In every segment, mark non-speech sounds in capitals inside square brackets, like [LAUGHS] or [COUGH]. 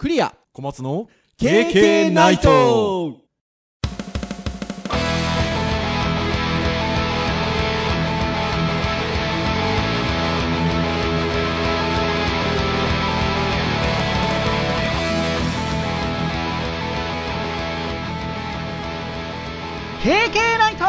クリア。小松の KK ナイト。経験ナイト。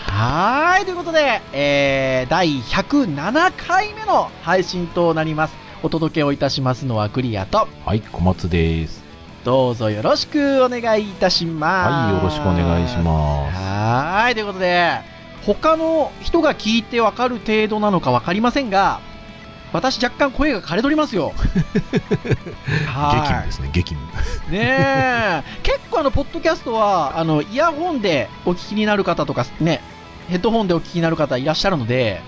はー。い、ということで、えー、第107回目の配信となります。お届けをいたしますのはクリアと、はい、小松です。どうぞよろしくお願いいたします。はい、よろしくお願いします。はーい、ということで、他の人が聞いてわかる程度なのかわかりませんが、私若干声が枯れとりますよ。は [LAUGHS] い激務ですね、激務。[LAUGHS] ねえ、結構あの、ポッドキャストは、あの、イヤホンでお聞きになる方とか、ね、ヘッドホンでお聞きになる方いらっしゃるので、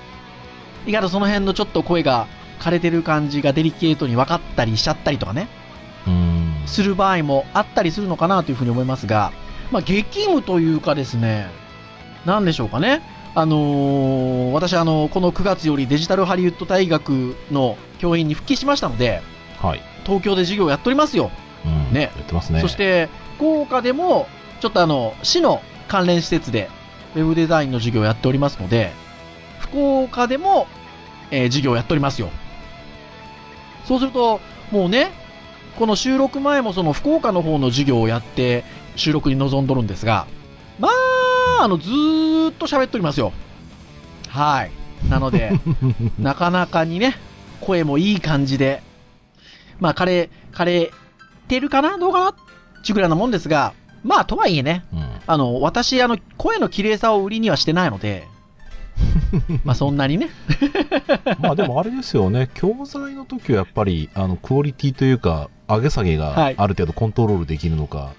意外とその辺のちょっと声が枯れてる感じがデリケートに分かったりしちゃったりとかね、うーん。する場合もあったりするのかなというふうに思いますが、まあ、激務というかですね、なんでしょうかね。あのー私あの、この9月よりデジタルハリウッド大学の教員に復帰しましたので、はい。東京で授業をやっておりますよ。うん。ねやってますね。そし、て、福岡でも、ちょっとあの、市の関連施設で、ウェブデザインの授業をやっておりますので、福岡でも、えー授業をやっておりますよ。そうすると、もうね、この収録前もその福岡の方の授業をやって、収録に臨んどるんですが、まあ、あの、ずーっと喋っておりますよ。はい。なので、[LAUGHS] なかなかにね、声もいい感じで、まあ、枯れ、枯れてるかな？どうかな？ちぐらいなもんですが、まあ、とはいえね、うん。あの、私、あの、声の綺麗さを売りにはしてないので、[LAUGHS] まあ、そんなにね。[LAUGHS] まあでもあれですよね、教材の時はやっぱり、あの、クオリティというか、上げ下げがはいある程度コントロールできるのか、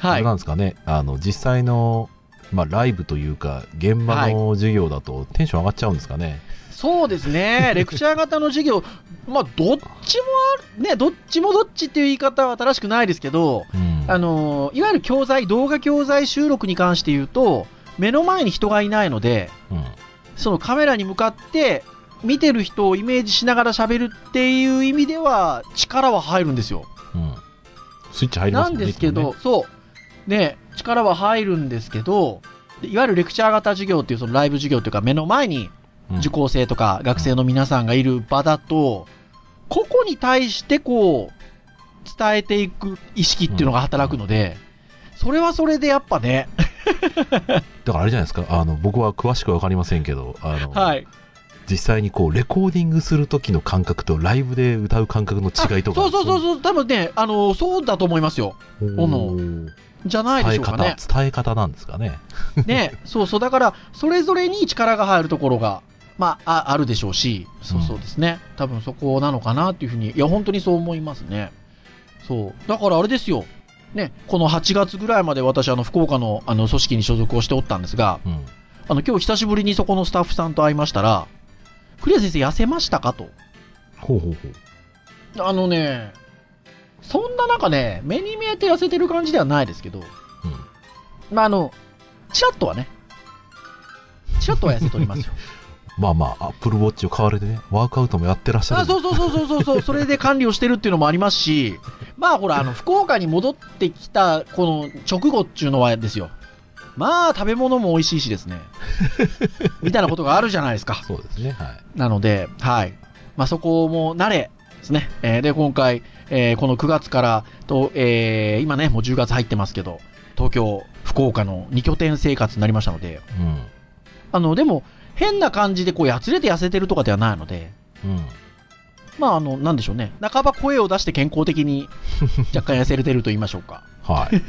あはいれな。んですかね、あの、実際の、まあライブというか、現場の授業だとテンション上がっちゃうんですかね。そうですね。[LAUGHS] レクチャー型の授業、まあ、どっちもある、ね、どっちもどっちっていう言い方は正しくないですけど、うん。あの、いわゆる教材、動画教材収録に関して言うと、目の前に人がいないので、うん。そのカメラに向かって、見てる人をイメージしながら喋るっていう意味では、力は入るんですよ。うん。スイッチ入りまなんすもんね。ですけど、そう。ね、力は入るんですけど、でいわゆるレクチャー型授業っていうそのライブ授業というか目の前に受講生とか学生の皆さんがいる場だと、個々に対してこう、伝えていく意識っていうのが働くので、それはそれでやっぱね、[LAUGHS] だからあれじゃないですか、あの、僕は詳しくわかりませんけど、あの、はい。実際にこう、レコーディングする時の感覚とライブで歌う感覚の違いとか。そうそうそうそう、多分ね、あの、そうだと思いますよ。のじゃないでしょうか伝えね。方、伝え方なんですかね。[LAUGHS] ね、そうそう、だから、それぞれに力が入るところが、まあ、ああるでしょうし、そうそうですね。多分そこなのかなっていうふうに、いや、本当にそう思いますね。そう。だからあれですよ。ね、この8月ぐらいまで私、あの、福岡の、あの、組織に所属をしておったんですが、うん。あの、今日久しぶりにそこのスタッフさんと会いましたら、クリア先生痩せましたかと。ほうほうほう。あのね、そんななんかね、目に見えて痩せてる感じではないですけど、うん。まあ、あの、チラッとはね、チラッとは痩せておりますよ。[LAUGHS] まあまあ、アップルウォッチを買われてね、ワークアウトもやってらっしゃる。あそうそうそうそうそうそう、[LAUGHS] それで管理をしてるっていうのもありますし、まあほら、あの、福岡に戻ってきた、この直後っていうのはですよ。まあ、食べ物も美味しいしですね。[LAUGHS] みたいなことがあるじゃないですか。そうですね、はい。なので、はい。まあそこも慣れですね。えーで、今回、えーこの9月からと、えー今ね、もう10月入ってますけど、東京、福岡の2拠点生活になりましたので、うん。あの、でも、変な感じでこう、やつれて痩せてるとかではないので、うん。まあ、あの、なんでしょうね。半ば声を出して健康的に [LAUGHS] 若干痩せれてると言いましょうか。はい。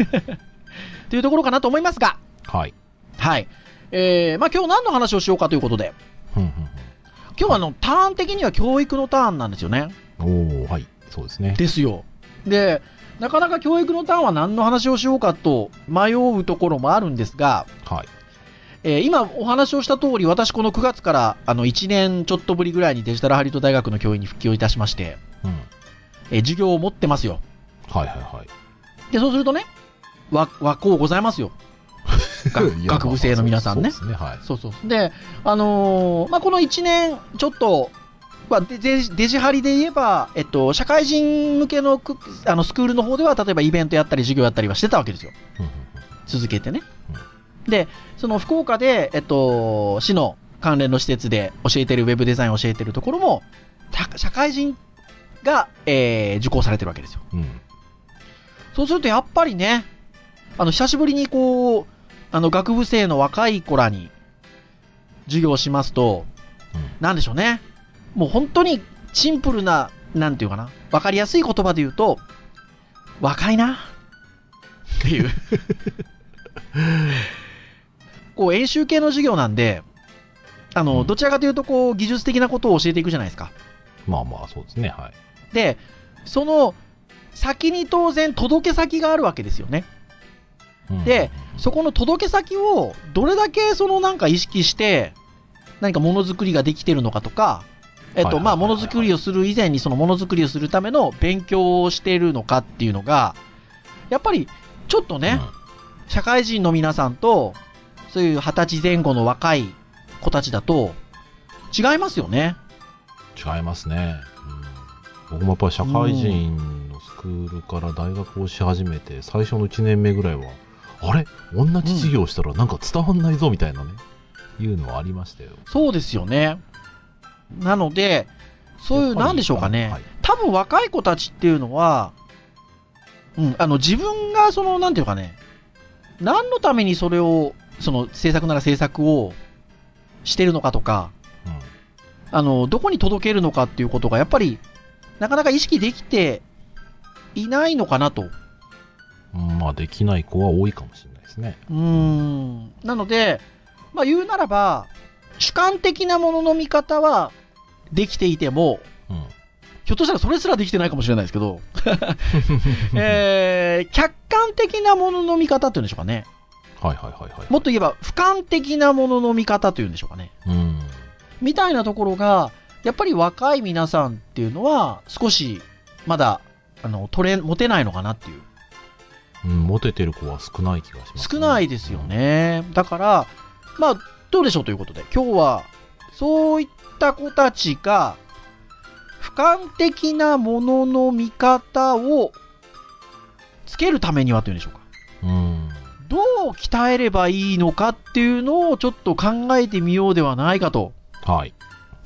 [LAUGHS] というところかなと思いますが、はい。はい。えー、まあ今日何の話をしようかということで、うんうん今日はあの、ターン的には教育のターンなんですよね。うん。おー、はい。そうですね。ですよ。で、なかなか教育のターンは何の話をしようかと迷うところもあるんですが、はい。えー今お話をした通り、私この9月からあの1年ちょっとぶりぐらいにデジタルハリウッド大学の教員に復帰をいたしまして、うん。えー授業を持ってますよ。はいはいはい。で、そうするとね、わ、和光ございますよ。[LAUGHS] 学部生の皆さんね。そうですね、はい。そうそう。で、あのーまあ、この1年ちょっとまあ、デデジデジハリで言えば、えっと、社会人向けのくあのスクールの方では、例えばイベントやったり授業やったりはしてたわけですよ。うんうん続けてね。で、その福岡で、えっと、市の関連の施設で教えてるウェブデザインを教えてるところも、た社会人が、えー受講されてるわけですよ。うんうんそうするとやっぱりね、あの、久しぶりにこう、あの、学部生の若い子らに授業をしますと、なんでしょうね。もう本当にシンプルな、なんていうかな。わかりやすい言葉で言うと、若いな。っていう。[LAUGHS] こう、演習系の授業なんで、あの、うんどちらかというと、こう、技術的なことを教えていくじゃないですか。まあまあ、そうですね。はい。で、その、先に当然届け先があるわけですよね。うんで、そこの届け先をどれだけそのなんか意識して、何かものづくりができてるのかとか、えっと、まあ、ものづくりをする以前にそのものづくりをするための勉強をしているのかっていうのが、やっぱりちょっとね、社会人の皆さんと、そういう二十歳前後の若い子たちだと、違いますよね。うん違いますね。うん僕もやっぱり社会人のスクールから大学をし始めて、最初の1年目ぐらいは、あれ？同じ授業したらなんか伝わんないぞみたいなね、いうのはありましたよ。そうですよね。なので、そういう、なんでしょうかね。はい多分若い子たちっていうのは、うん、あの、自分がその、なんていうかね、何のためにそれを、その、制作なら制作をしてるのかとか、あの、どこに届けるのかっていうことが、やっぱり、なかなか意識できていないのかなと。うんうんまあ、できない子は多いかもしれないですね。うーん。なので、まあ言うならば、主観的なものの見方はできていても、うん。ひょっとしたらそれすらできてないかもしれないですけど、[LAUGHS] えー、客観的なものの見方っていうんでしょうかね。はいはいはいはい。もっと言えば、俯瞰的なものの見方というんでしょうかね。うん。みたいなところが、やっぱり若い皆さんっていうのは、少し、まだ、あの、取れ、持てないのかなっていう。うん、モテてる子は少ない気がします、少ないですよ。ね。だから、まあ、どうでしょうということで、今日は、そういった子たちが、俯瞰的なものの見方をつけるためにはというんでしょうか。うん。どう鍛えればいいのかっていうのをちょっと考えてみようではないかと。はい。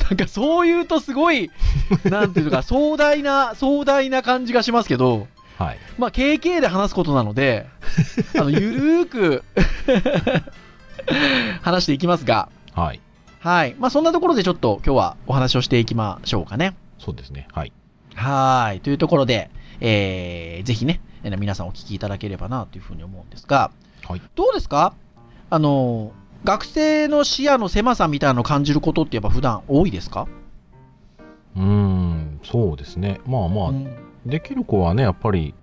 なんかそう言うとすごい、[LAUGHS] なんていうのか、壮大な、壮大な感じがしますけど、はい。まあ、KK で話すことなので、[LAUGHS] あの、ゆるーく [LAUGHS] 話していきますが、はい。はい。まあ、そんなところでちょっと今日はお話をしていきましょうかね。そうですね。はい。はーい。というところで、えー、ぜひね、えー皆さんお聞きいただければなというふうに思うんですが、はい。どうですか？あの、学生の視野の狭さみたいなのを感じることってやっぱ普段多いですか？うーん、そうですね。まあまあ、うんできる子はね、やっぱり、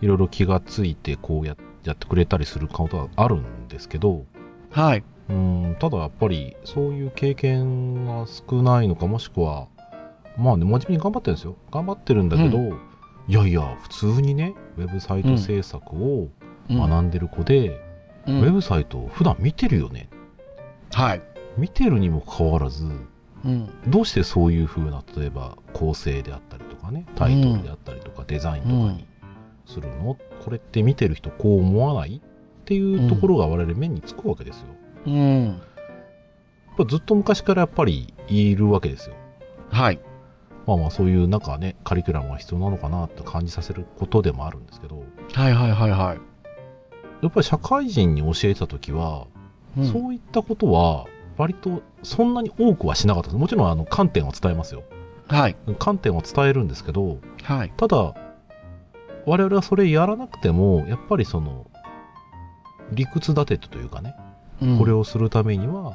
いろいろ気がついて、こうややってくれたりすることはあるんですけど、はい。うーん、ただやっぱり、そういう経験が少ないのか、もしくは、まあね、真面目に頑張ってるんですよ。頑張ってるんだけど、いやいや、普通にね、ウェブサイト制作を学んでる子で、うんウェブサイトを普段見てるよね。はい。見てるにもかかわらず、うん。どうしてそういう風な、例えば構成であったりとかね、タイトルであったりとか、デザインとかにするの、これって見てる人こう思わない？っていうところが我々目につくわけですよ。うん。やっぱずっと昔からやっぱりいるわけですよ。はい。まあまあそういうなんかね、カリキュラムが必要なのかなって感じさせることでもあるんですけど、はいはいはいはい。やっぱり社会人に教えた時は、うんそういったことは割とそんなに多くはしなかったです。もちろんあの観点を伝えますよ。はい。観点を伝えるんですけど、はい。ただ、我々はそれやらなくても、やっぱりその、理屈立ててというかね、うんこれをするためには、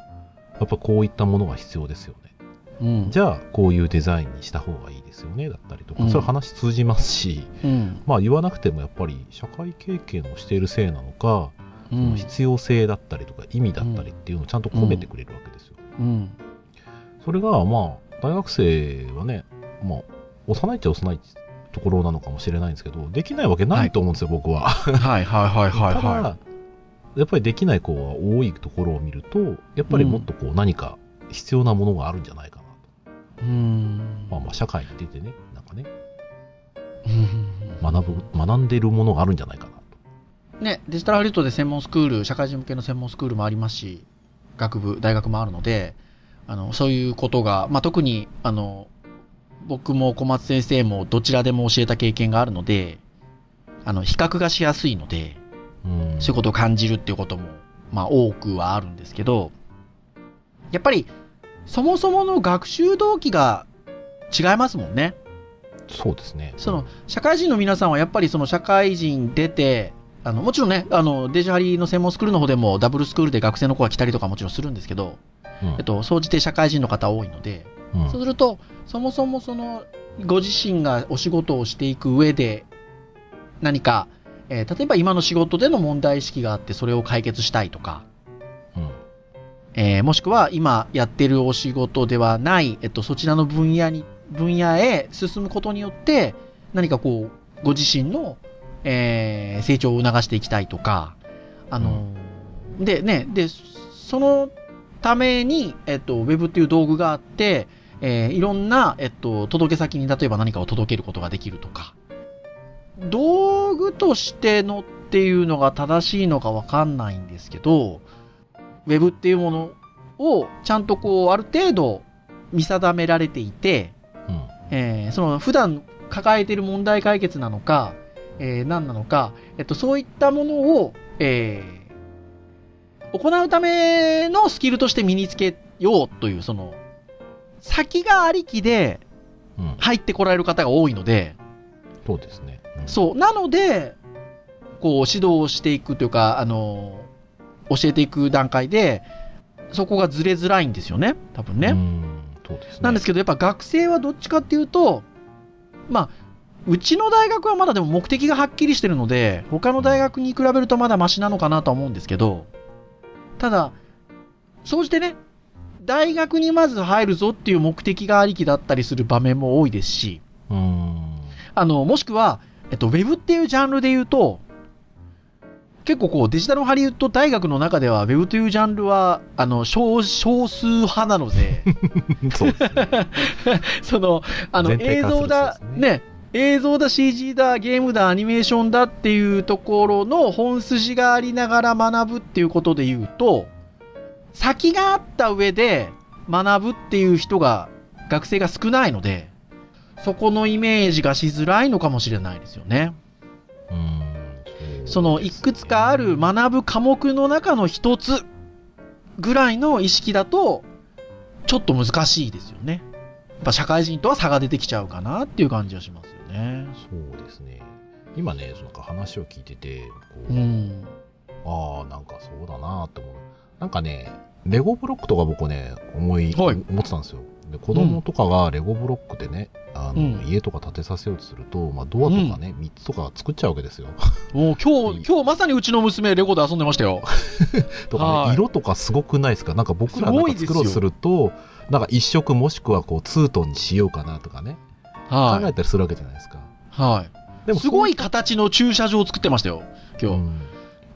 やっぱこういったものが必要ですよね。うん。じゃあ、こういうデザインにした方がいいですよね、だったりとか、うんそれは話通じますし、うん。まあ言わなくてもやっぱり社会経験をしているせいなのか、そのうん。必要性だったりとか意味だったりっていうのをちゃんと込めてくれるわけですよ。うん。それがまあ、大学生はね、まあ、幼いっちゃ幼いところなのかもしれないんですけど、できないわけないと思うんですよ、僕は。はいはいはいはいは [LAUGHS] やっぱりできない子が多いところを見ると、やっぱりもっとこう何か必要なものがあるんじゃない。うん。まあまあ社会に出てね、なんかね、うん学ぶ、学んでるものがあるんじゃないかなと。ね、デジタルハリウッドで専門スクール、社会人向けの専門スクールもありますし、学部、大学もあるので、あの、そういうことが、まあ、特に、あの、僕も小松先生もどちらでも教えた経験があるので、あの、比較がしやすいので、うん。そういうことを感じるっていうことも、まあ、多くはあるんですけど、やっぱり、そもそもの学習動機が違いますもんね。そうですね。その、社会人の皆さんはやっぱりその社会人出て、あの、もちろんね、あの、デジハリの専門スクールの方でもダブルスクールで学生の子が来たりとかもちろんするんですけど、うん、えっと、総じて社会人の方多いので、うんそうすると、そもそもその、ご自身がお仕事をしていく上で、何か、えー例えば今の仕事での問題意識があって、それを解決したいとか、うん。えーもしくは今やってるお仕事ではない、えっと、そちらの分野に、分野へ進むことによって、何かこう、ご自身の、えー成長を促していきたいとか、あのーで、ね、で、そのために、えっと、ウェブっていう道具があって、えーいろんな、えっと、届け先に例えば何かを届けることができるとか、道具としてのっていうのが正しいのかわかんないんですけど、ウェブっていうものをちゃんとこう、ある程度見定められていて、うん。えーその普段抱えている問題解決なのか、えー何なのか、えっと、そういったものを、えー行うためのスキルとして身につけようという、その、先がありきでうん。入ってこられる方が多いので、そうですね。うんそう。なので、こう、指導をしていくというか、あの、教えていく段階で、そこがずれづらいんですよね。多分ね。うん。そうですね。なんですけど、やっぱ学生はどっちかっていうと、まあ、うちの大学はまだでも目的がはっきりしてるので、他の大学に比べるとまだマシなのかなとは思うんですけど、ただ、総じてね、大学にまず入るぞっていう目的がありきだったりする場面も多いですし、うん。あの、もしくは、えっと、ウェブっていうジャンルで言うと、結構こう、デジタルハリウッド大学の中では、ウェブというジャンルは、あの、少、少数派なので、[LAUGHS] そう。その、あの、映像だね、映像だ、CG だ、ゲームだ、アニメーションだっていうところの本筋がありながら学ぶっていうことで言うと、先があった上で学ぶっていう人が、学生が少ないので、そこのイメージがしづらいのかもしれないですよね。うん。その、いくつかある学ぶ科目の中の一つぐらいの意識だと、ちょっと難しいですよね。やっぱ社会人とは差が出てきちゃうかなっていう感じはしますよね。そうですね。今ね、そのなんか話を聞いてて、こう、うん。ああ、なんかそうだなって思う。なんかね、レゴブロックとか僕ね、思い、はい思ってたんですよ。で、子供とかがレゴブロックでね、あの、うん家とか建てさせようとすると、まあ、ドアとかね、3つとか作っちゃうわけですよ。もう今日、[LAUGHS] 今日まさにうちの娘レゴで遊んでましたよ。[LAUGHS] とかはいね、色とかすごくないですか？なんか僕らなんかすごいですよ作ろうとすると、なんか一色もしくはこう、ツートンにしようかなとかね、考はい。えたりするわけじゃないですか。はい。でもすごい形の駐車場を作ってましたよ。今日。うん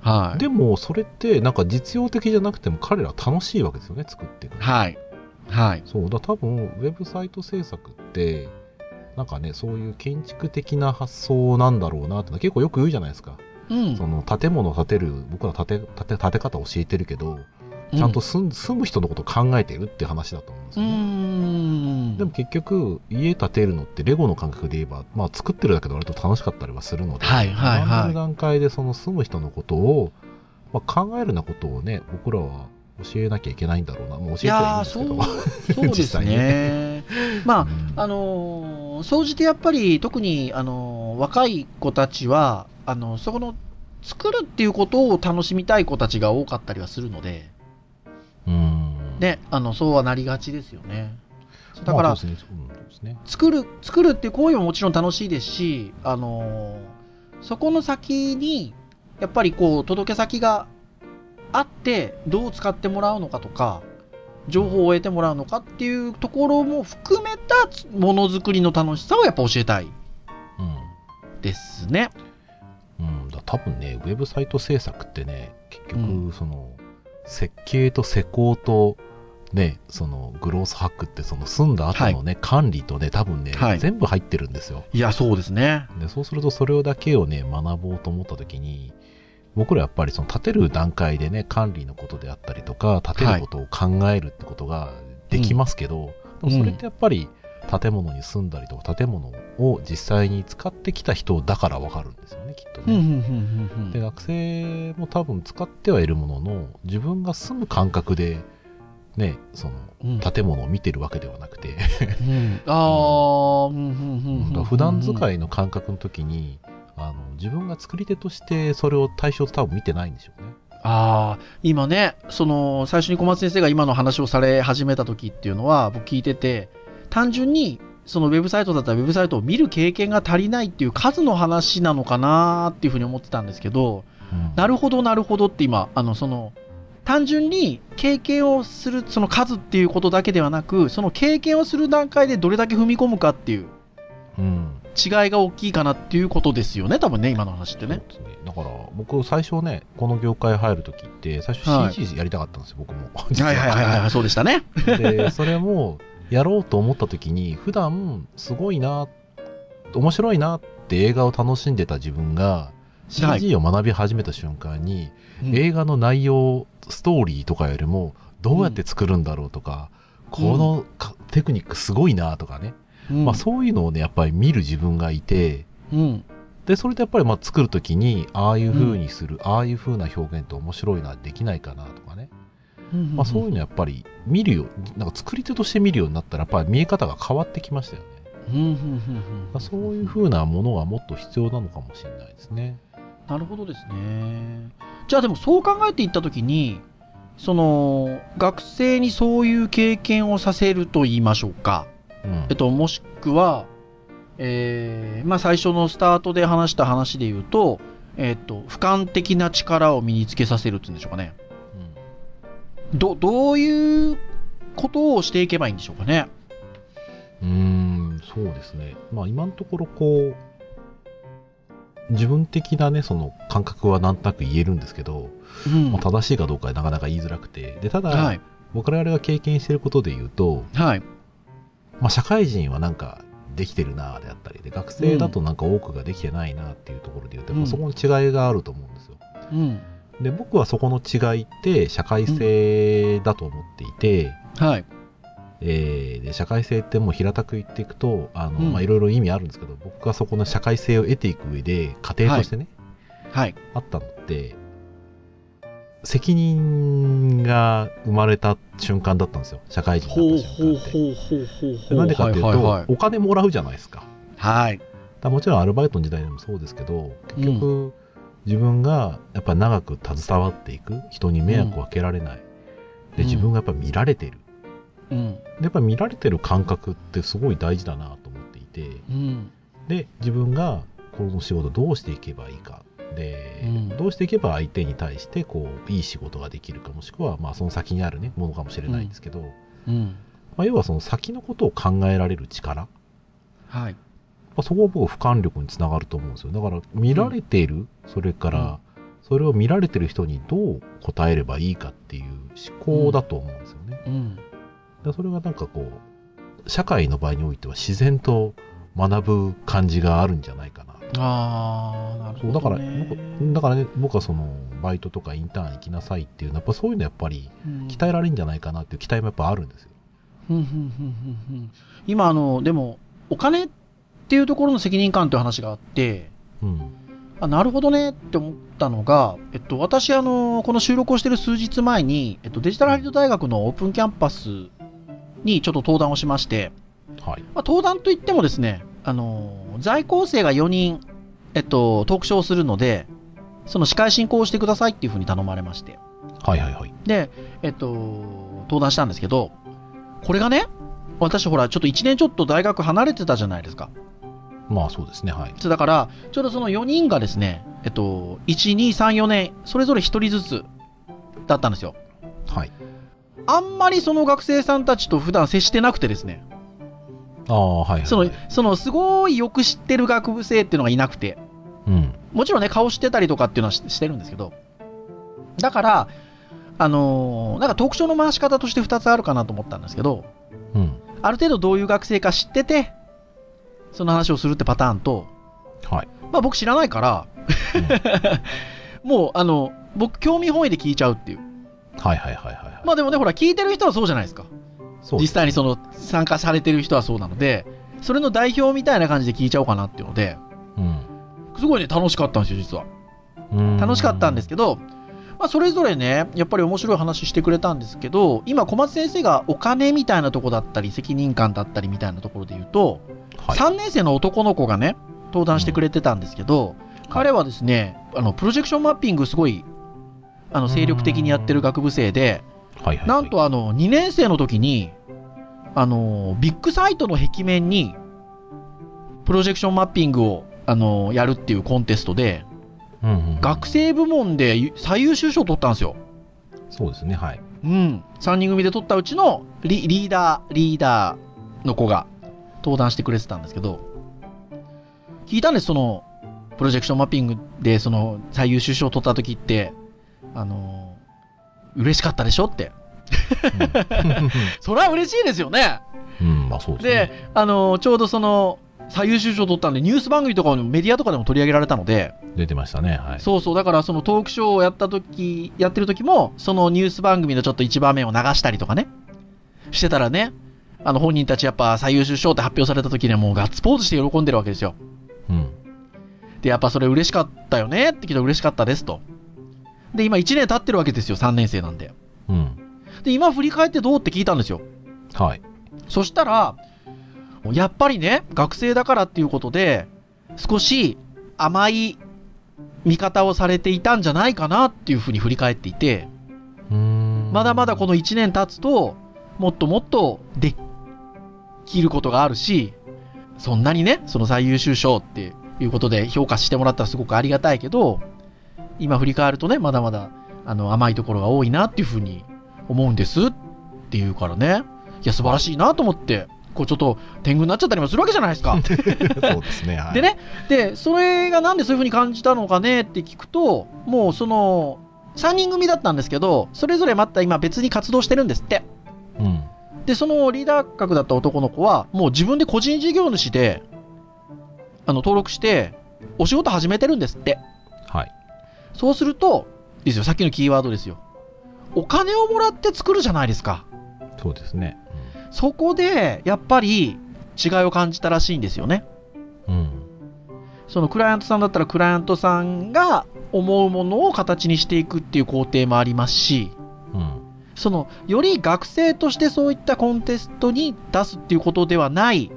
はい。でも、それって、なんか実用的じゃなくても彼らは楽しいわけですよね、作っていくのはい。はい。そうだ多分ウェブサイト制作ってなんかねそういう建築的な発想なんだろうなって結構よく言うじゃないですか、うん。その建物を建てる僕ら建て建て建て方教えてるけどちゃんと住ん住む人のことを考えてるって話だと思うんですうよね、ん。でも結局家建てるのってレゴの感覚で言えば、まあ、作ってるだけで割と楽しかったりはするので、はいはいはい段階でその住む人のことを、まあ、考えるようなことをね僕らは教えなきゃいけないんだろうな。もう教えいてはいいんですけど。そう、そうですね。[LAUGHS] まあ、うん。あのー総じてやっぱり特に、あのー若い子たちは、あのそこの作るっていうことを楽しみたい子たちが多かったりはするので、うん。ね、あのそうはなりがちですよね。だから、まあね。ね。作る、作るっていう行為ももちろん楽しいですし、あのーそこの先に、やっぱりこう、届け先があって、どう使ってもらうのかとか、情報を得てもらうのかっていうところも含めたものづくりの楽しさをやっぱ教えたいですね。うん、うん、だ多分ねウェブサイト制作ってね結う局その、設計と施工とね、そのグロースハックってその住んだ後のね、管理とね、多分ね、はい全部入ってるんですよ。いや、そうですね。で、そうするとそれをだけをね、学ぼうと思った時に、僕らやっぱりその建てる段階でね、管理のことであったりとか、建てることを考えるってことができますけど、でもそれってやっぱり建物に住んだりとか、建物を実際に使ってきた人だからわかるんですよね、きっとうん、うん、ね。うん、うんで、学生も多分使ってはいるものの、自分が住む感覚で、ね、その、うん。建物を見てるわけではなくて、うん [LAUGHS] ああ、うん、うん、うんうん。普段使い。いの感覚の時に、あの自分が作り手としてそれを対象と多分見てないんでしょうね。ああ、今ね、その、最初に小松先生が今の話をされ始めた時っていうのは、僕聞いてて、単純に、そのウェブサイトだったらウェブサイトを見る経験が足りないっていう数の話なのかなっていうふうに思ってたんですけど、うんなるほど、なるほどって今、あの、その、単純に経験をする、その数っていうことだけではなく、その経験をする段階でどれだけ踏み込むかっていううん違いが大きいかなっていうことですよね、多分ね、今の話ってね。ね。だから僕最初ねこの業界入る時って最初はい。CG やりたかったんですよ、僕も。はいはいはいはい、[LAUGHS] そうでしたね。でそれもやろうと思った時に普段すごいな面白いなって映画を楽しんでた自分がはい。CG を学び始めた瞬間に、うん。映画の内容ストーリーとかよりもどうやって作るんだろうとか、このかテクニックすごいなとかね、うんまあ、そういうのをねやっぱり見る自分がいてうん。でそれでやっぱりまあ作る時にああいう風にする、ああいう風な表現って面白いなできないかなとかね、まあ、そういうのやっぱり見るよなんか作り手として見るようになったらやっぱり見え方が変わってきましたよね、うんうんうんうんまあ、そういう風なものがもっと必要なのかもしれないですねなるほどですね。じゃあでもそう考えていったときに、その、学生にそういう経験をさせると言いましょうか。うんえっと、もしくは、えーまあ最初のスタートで話した話で言うと、えっと、俯瞰的な力を身につけさせるっていうんでしょうかね。ど、どういうことをしていけばいいんでしょうかね。うんそうですねまあ今のところこう自分的なねその感覚はなんとなく言えるんですけど、うんまあ、正しいかどうかはなかなか言いづらくてでただ、はい。僕らが経験してることで言うと、はい。まあ、社会人はなんかできてるなであったりで学生だとなんか多くができてないなっていうところで言うと、うんそこの違いがあると思うんですようん。で僕はそこの違いって社会性だと思っていて、はい。えーで社会性ってもう平たく言っていくといろいろ意味あるんですけど僕がそこの社会性を得ていく上で過程としてね、はい。あったのって責任が生まれた瞬間だったんですよ社会人になった瞬間なんでかっていうと、はいはいはいお金もらうじゃないですか。はい。だからもちろんアルバイトの時代でもそうですけど、結局、自分がやっぱり長く携わっていく、人に迷惑をかけられない。うんで、自分がやっぱ見られてる。うん。で、やっぱ見られてる感覚ってすごい大事だなと思っていて、うん。で、自分がこの仕事どうしていけばいいか。で、うんどうしていけば相手に対してこういい仕事ができるかもしくはまあその先にあるねものかもしれないんですけど、うん。まあ、要はその先のことを考えられる力、はい。まあ、そこは僕、俯瞰力につながると思うんですよ。だから、見られている、それから、それを見られてる人にどう答えればいいかっていう思考だと思うんですよね。うん。でそれがなんかこう、社会の場合においては自然と学ぶ感じがあるんじゃないかな。ああ、なるほど、そうだから、ね。僕だからね、僕はその、バイトとかインターン行きなさいっていうのは、やっぱそういうのやっぱりうん鍛えられるんじゃないかなっていう期待もやっぱあるんですよ。ふんふんふんふんふん今、あの、でも、お金っていうところの責任感という話があって、うん。あなるほどねって思ったのが、えっと、私、あの、この収録をしている数日前に、えっと、デジタルハリウッド大学のオープンキャンパスにちょっと登壇をしまして、はい。まあ、登壇といってもですね、あの、在校生が4人、えっと、トークショーをするので、その司会進行をしてくださいっていうふうに頼まれまして。はいはいはい。で、えっと、登壇したんですけど、これがね、私ほら、ちょっと1年ちょっと大学離れてたじゃないですか。まあそうですね、はい。だから、ちょうどその4人がですね、えっと、1、2、3、4年、それぞれ1人ずつだったんですよ。はい。あんまりその学生さんたちと普段接してなくてですね、はいはい、はい。その、そのすごいよく知ってる学部生っていうのがいなくて、うん。もちろんね、顔知ってたりとかっていうのはししてるんですけど、だから、あのーなんか特徴の回し方として2つあるかなと思ったんですけど、うん。ある程度どういう学生か知ってて、その話をするってパターンと、はい。まあ僕知らないから、[LAUGHS] もう、あの、僕興味本位で聞いちゃうっていう。はいはいはいはいはい。まあでもね、ほら、聞いてる人はそうじゃないですか。実際にその、参加されてる人はそうなので、それの代表みたいな感じで聞いちゃおうかなっていうので、うんすごいね、楽しかったんですよ、実は。うん。楽しかったんですけど、まあ、それぞれね、やっぱり面白い話してくれたんですけど、今、小松先生がお金みたいなとこだったり、責任感だったりみたいなところで言うと、はい。3年生の男の子がね、登壇してくれてたんですけど、彼はですね、あの、プロジェクションマッピングすごい、あの、精力的にやってる学部生で、はいはいはい。なんとあの、2年生の時に、あの、ビッグサイトの壁面に、プロジェクションマッピングを、あの、やるっていうコンテストで、うんうんうん、学生部門で最優秀賞を取ったんですよ。そうですね、はい。うん。3人組で取ったうちのリリーダー、リーダーの子が登壇してくれてたんですけど、聞いたんです、その、プロジェクションマッピングで、その、最優秀賞を取った時って、あの、嬉しかったでしょって。それは嬉しいですよね。うん、あそうですね。で、あの、ちょうどその、最優秀賞を取ったんで、ニュース番組とかもメディアとかでも取り上げられたので、出てましたね、はい。そうそう、だからそのトークショーをやった時、やってる時も、そのニュース番組のちょっと一場面を流したりとかね、してたらね、あの本人たちやっぱ最優秀賞って発表された時にはもうガッツポーズして喜んでるわけですよ。うん。で、やっぱそれ嬉しかったよねって聞いたら嬉しかったですと。で、今1年経ってるわけですよ、3年生なんで。うん。で、今振り返ってどうって聞いたんですよ。はい。そしたら、やっぱりね、学生だからっていうことで、少し甘い見方をされていたんじゃないかなっていうふうに振り返っていて。まだまだこの1年経つと、もっともっとできることがあるし、そんなにね、その最優秀賞っていうことで評価してもらったらすごくありがたいけど、今振り返るとね、まだまだあの甘いところが多いなっていうふうに思うんですっていうからね、いや、素晴らしいなと思って、こうちょっと天狗になっちゃったりもするわけじゃないですか。[LAUGHS] そうですね、はい。でね、で、それがなんでそういうふうに感じたのかねって聞くと、もうその、3人組だったんですけど、それぞれまた今別に活動してるんですって。うん。で、そのリーダー格だった男の子は、もう自分で個人事業主で、あの、登録して、お仕事始めてるんですって。はい。そうすると、ですよ、さっきのキーワードですよ。お金をもらって作るじゃないですか。そうですね。そこで、やっぱり、違いを感じたらしいんですよね。うん。うん。そのクライアントさんだったらクライアントさんが思うものを形にしていくっていう工程もありますし、うん。そのより学生としてそういったコンテストに出すっていうことではない、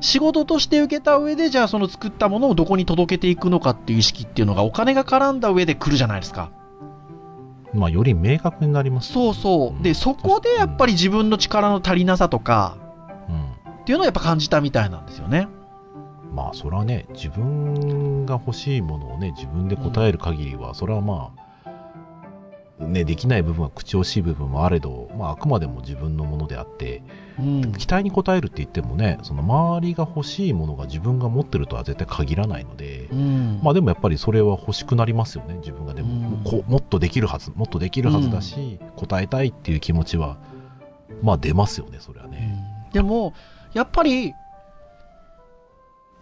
仕事として受けた上で、じゃあその作ったものをどこに届けていくのかっていう意識っていうのがお金が絡んだ上で来るじゃないですか。まあ、より明確になります。そうそう。で、そこでやっぱり自分の力の足りなさとかうん。っていうのをやっぱ感じたみたいなんですよね。まあ、それはね、自分が欲しいものをね、自分で答える限りは、それはまあ、ね、できない部分は口惜しい部分もあれど、まあ、あくまでも自分のものであって、うん。期待に応えるって言ってもね、その周りが欲しいものが自分が持ってるとは絶対限らないので、うん。まあでもやっぱりそれは欲しくなりますよね、自分がでも、うんこうもっとできるはず、もっとできるはずだし、答えたいっていう気持ちは、まあ出ますよね、それはね。でも、やっぱり、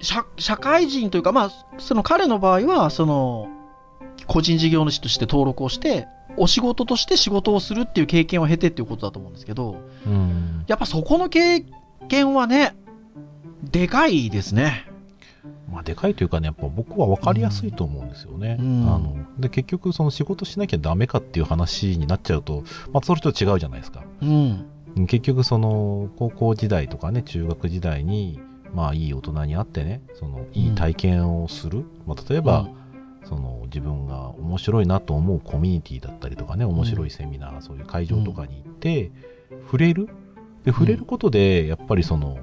社社会人というか、まあ、その彼の場合は、その、個人事業主として登録をして、お仕事として仕事をするっていう経験を経てっていうことだと思うんですけど、うん。やっぱそこの経験はね、でかいですね。まあでかいというかね、やっぱ僕は分かりやすいと思うんですよね。うんあので結局、その仕事しなきゃダメかっていう話になっちゃうと、まあそれと違うじゃないですか。うん。結局その高校時代とかね中学時代にまあいい大人に会ってねそのいい体験をする、まあ、例えば、その自分が面白いなと思うコミュニティだったりとかね面白いセミナー、そういう会場とかに行って、触れる？で触れることでやっぱりその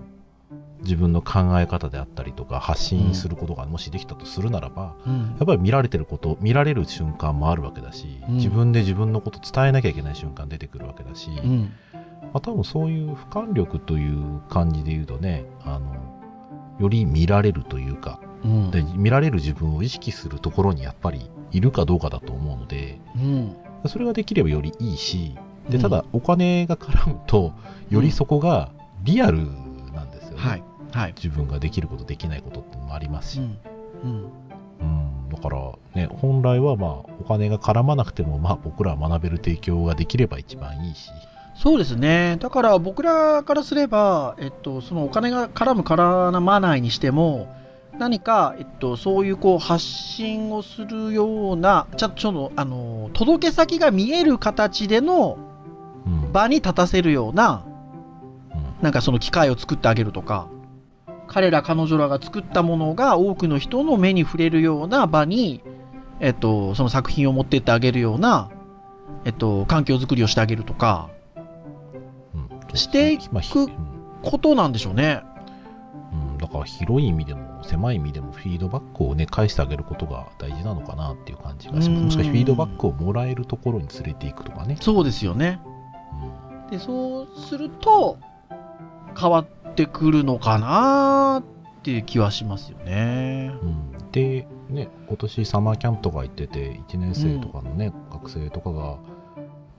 自分の考え方であったりとか発信することがもしできたとするならば、うんやっぱり見られてること見られる瞬間もあるわけだし、うん自分で自分のこと伝えなきゃいけない瞬間出てくるわけだし、うん。まあ、多分そういう俯瞰力という感じで言うとねあのより見られるというかうん。で見られる自分を意識するところにやっぱりいるかどうかだと思うのでうん。それができればよりいいし、で、うんただお金が絡むと、よりそこがリアルなん。はい。はい。自分ができること、できないことってのもありますし。うん。うん。うん、だからね、本来はまあ、お金が絡まなくても、まあ僕らは学べる提供ができれば一番いいし。そうですね。だから僕らからすれば、えっと、そのお金が絡む絡まないにしても、何か、えっと、そういうこう発信をするような、ちゃんとその、あの、届け先が見える形でのうん。場に立たせるような、うんなんかその機会を作ってあげるとか、彼ら彼女らが作ったものが多くの人の目に触れるような場に、えっと、その作品を持ってってあげるような、えっと、環境づくりをしてあげるとか、うんしていくうんことなんでしょうね。うん、だから広い意味でも狭い意味でもフィードバックをね返してあげることが大事なのかなっていう感じがしうんますもしかしてフィードバックをもらえるところに連れていくとかね、そうですよね。で、そうすると、変わってくるのかなっていう気はしますよね。うん。うんでね今年サマーキャンプとか行ってて1年生とかのね、学生とかが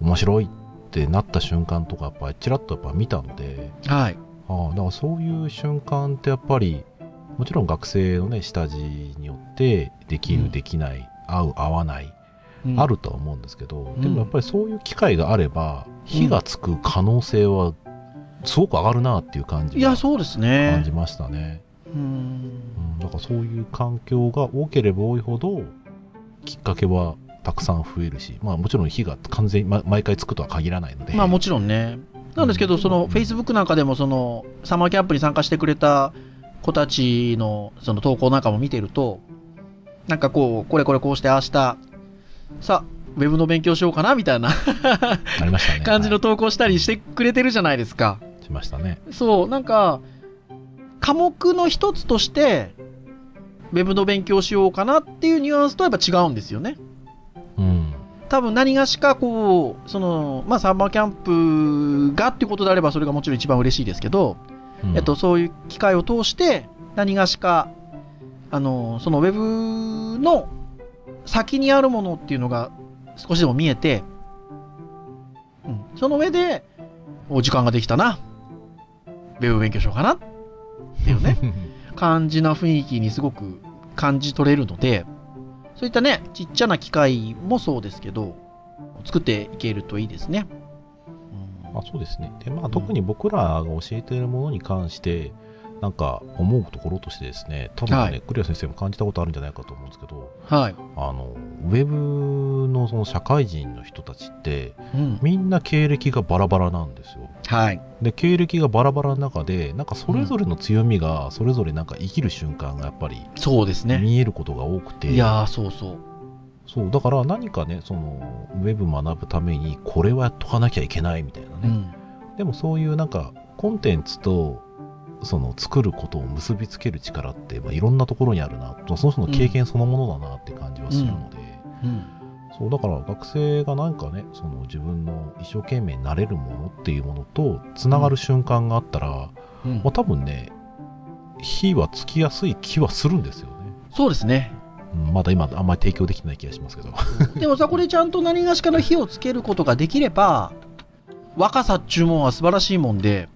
面白いってなった瞬間とかやっぱりちらっとやっぱ見たのではい。ああだからそういう瞬間ってやっぱりもちろん学生のね下地によってできる、うん。できない合う合わないうん。あるとは思うんですけど、うん。でもやっぱりそういう機会があれば火がつく可能性はすごく上がるなっていう感じいや、がそうです感ねじ。ましたね、うん。うん、だからそういう環境が多ければ多いほどきっかけはたくさん増えるし、まあ、もちろん火が完全に、ま、毎回つくとは限らないのでまあもちろんね。なんですけど、その、うん Facebook なんかでも、その、サマーキャンプに参加してくれた子たちの、その投稿なんかも見てると、なんかこう、これこれこうして明日、さあ、ウェブの勉強しようかなみたいなありましたね [LAUGHS] 感じのは投稿したりしてくれてるじゃないですか。いしましたねそう、なんか、科目の一つとして、ウェブの勉強しようかなっていうニュアンスとやっぱ違うんですよね。うん多分何がしかこう、その、まあサンバーキャンプがっていうことであればそれがもちろん一番嬉しいですけど、うんえっと、そういう機会を通して何がしか、あの、そのウェブの先にあるものっていうのが少しでも見えて、うん、その上で、お時間ができたな。ウェブ勉強しようかなっていうね。[LAUGHS] 感じな雰囲気にすごく感じ取れるので、そういったね、ちっちゃな機械もそうですけど、作っていけるといいですね。うんまあ、そうですね。で、まあ、特に僕らが教えているものに関して、なんか思うところとしてですね、多分ね、はいクリア先生も感じたことあるんじゃないかと思うんですけど、はい。あの、ウェブのその社会人の人たちって、うん。みんな経歴がバラバラなんですよ。はい。で、経歴がバラバラの中で、なんかそれぞれの強みが、それぞれなんか生きる瞬間がやっぱりそうですね。見えることが多くて、いやー、そうそう。そう、だから何かね、その、ウェブ学ぶために、これはやっとかなきゃいけないみたいなね。うん。でもそういうなんかコンテンツとその作ることを結びつける力って、まあ、いろんなところにあるなその人の経験そのものだなって感じはするので、うん。そうだから学生がなんかねその自分の一生懸命になれるものっていうものとつながる瞬間があったら、うん。まあ、多分ね火はつきやすい気はするんですよね、そうですね。うんまだ今あんまり提供できてない気がしますけど。でもさ、これちゃんと何がしかの火をつけることができれば、若さっちゅうもんは素晴らしいもんで、うん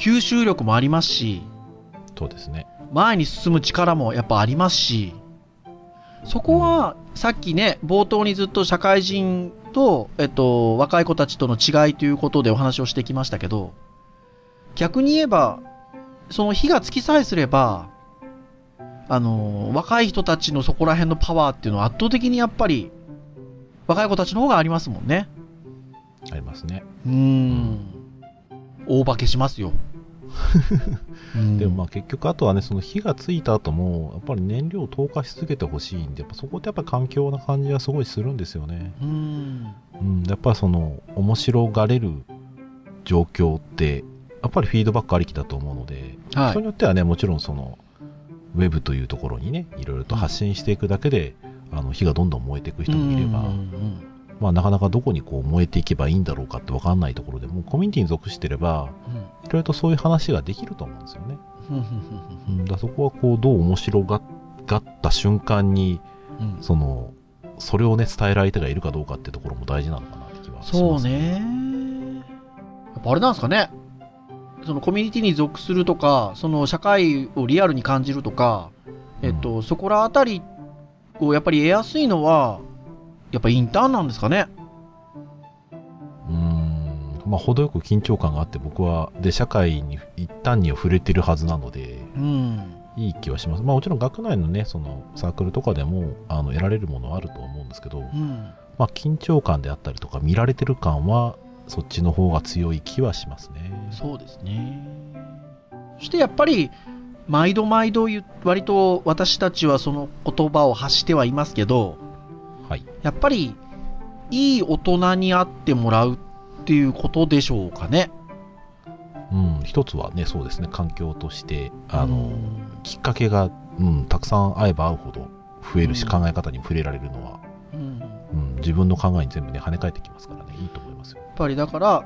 吸収力もありますし、そうですね前に進む力もやっぱありますし、そこは、さっきね、冒頭にずっと社会人と、えっと、若い子たちとの違いということでお話をしてきましたけど、逆に言えば、その火がつきさえすれば、あの、若い人たちのそこら辺のパワーっていうのは圧倒的にやっぱり、若い子たちの方がありますもんね。ありますねうーん。大化けしますよ。うん。[LAUGHS] でもまあ結局あとはねその火がついた後もやっぱり燃料を投下し続けてほしいんでやっぱそこってやっぱ環境な感じはすごいするんですよね、うん。うん、やっぱりその面白がれる状況ってやっぱりフィードバックありきだと思うので、はい。人によってはねもちろんそのウェブというところにねいろいろと発信していくだけで、あの火がどんどん燃えていく人もいれば、うんうんまあ、なかなかどこにこう燃えていけばいいんだろうかって分かんないところでもコミュニティに属してればうんいろいろとそういう話ができると思うんですよね。うんうんうん、だそこはこうどう面白ががった瞬間にうんうんそのそれをね、伝える相手がいるかどうかってところも大事なのかなって気はします、そう。ね。やっぱあれなんですかね。そのコミュニティに属するとか、その社会をリアルに感じるとか、えっと、そこらあたりをやっぱり得やすいのは、やっぱインターンなんですかね。うーん、まあ、程よく緊張感があって、僕は、で、社会に一旦には触れてるはずなので、うん。いい気はします。まあ、もちろん学内のね、そのサークルとかでも、あの、得られるものはあると思うんですけど、うん。まあ、緊張感であったりとか、見られてる感は、そっちの方が強い気はしますね。そうですね。そしてやっぱり、毎度毎度割と私たちはその言葉を発してはいますけど、はい。やっぱり、いい大人に会ってもらうっていうことでしょうかね。うん、一つはね、そうですね、環境として、あの、うんきっかけが、うん、たくさん会えば会うほど増えるし、うん考え方に触れられるのは、うんうん、自分の考えに全部ね、跳ね返ってきますからね、いいと思いますよ。やっぱりだから、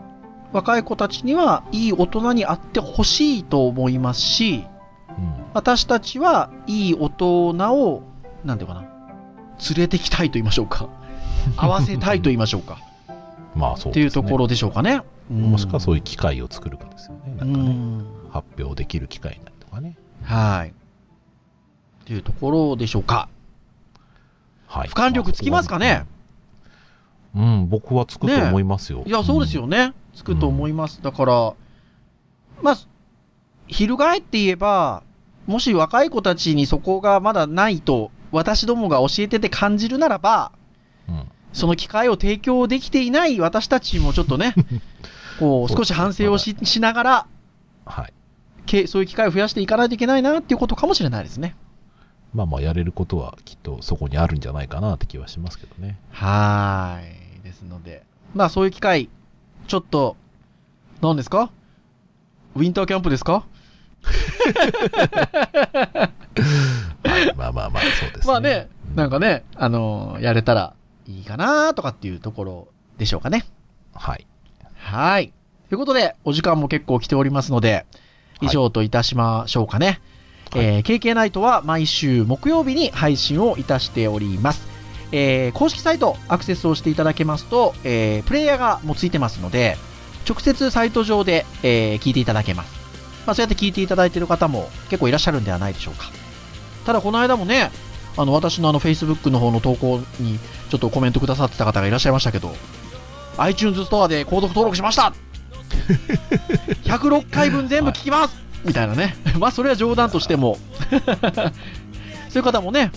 若い子たちにはいい大人に会ってほしいと思いますし、うん。私たちはいい大人を、なんていうかな、連れてきたいと言いましょうか。[LAUGHS] 合わせたいと言いましょうか。まあそうっていう。ところでしょうかね。もしくはそういいう機会を作るかですよね。なうんかね、ん。発表できる機会になるとかね。はい。っていうところでしょうか。はい。俯瞰力つきますかねまあうん、僕はつくと思いますよ。いや、そうですよね。つくと思います。だから、まあ、翻って言えば、もし若い子たちにそこがまだないと、私どもが教えてて感じるならば、うん。うんその機会を提供できていない私たちもちょっとね、[LAUGHS] こう、少し反省をししながら、はい。けそういう機会を増やしていかないといけないなっていうことかもしれないですね。まあまあ、やれることはきっとそこにあるんじゃないかなって気はしますけどね。はーい。ですので、まあそういう機会、ちょっと、何ですか？ウィンターキャンプですか？[LAUGHS] はい、まあまあまあ、そうですね。まあね、うなんかね、あのーやれたらいいかなとかっていうところでしょうかね。はい。はい。ということで、お時間も結構来ておりますので、以上といたしましょうかね。はいえー KK ナイトは毎週木曜日に配信をいたしております。えー公式サイトアクセスをしていただけますと、えープレイヤーがもうついてますので、直接サイト上で、えー聞いていただけます。まあ、そうやって聞いていただいている方も結構いらっしゃるんではないでしょうか。ただ、この間もね、あの、私のあの、Facebook の方の投稿に、ちょっとコメントくださってた方がいらっしゃいましたけど、iTunes ストアで購読登録しました [LAUGHS] 106回分全部聞きます、みたいなね。[LAUGHS] まあ、それは冗談としても。[LAUGHS] そういう方もね、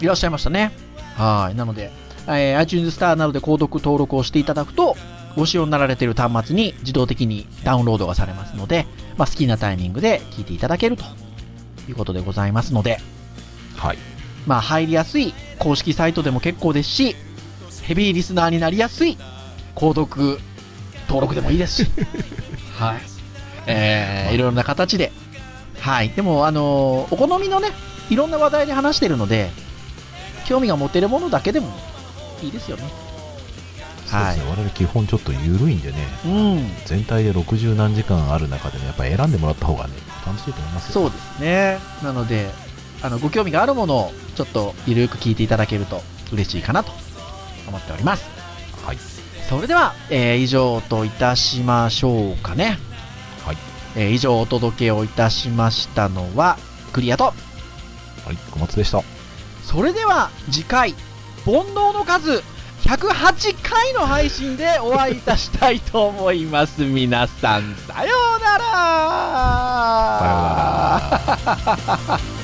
いらっしゃいましたね。はい。なので、えー iTunes スターなどで購読登録をしていただくと、ご使用になられている端末に自動的にダウンロードがされますので、まあ、好きなタイミングで聞いていただけるということでございますので、はい。まあ、入りやすい公式サイトでも結構ですし、ヘビーリスナーになりやすい購読登録でもいいですし、[LAUGHS] はい。えー、いろいろな形で、はい。でも、あのーお好みのね、いろんな話題で話してるので、興味が持てるものだけでもいいですよね。そうですね。我々基本ちょっと緩いんでね、うん。全体で60何時間ある中でね、やっぱ選んでもらった方がね、楽しいと思いますよ。そうですね。なので、あの、ご興味があるものを、ちょっとゆるく聞いていただけると嬉しいかなと思っております。はい。それでは、えー以上といたしましょうかね。はい。えー以上お届けをいたしましたのは、クリアと。はい。小松でした。それでは、次回、煩悩の数、108回の配信でお会いいたしたいと思います。皆さん、さようならさようなら。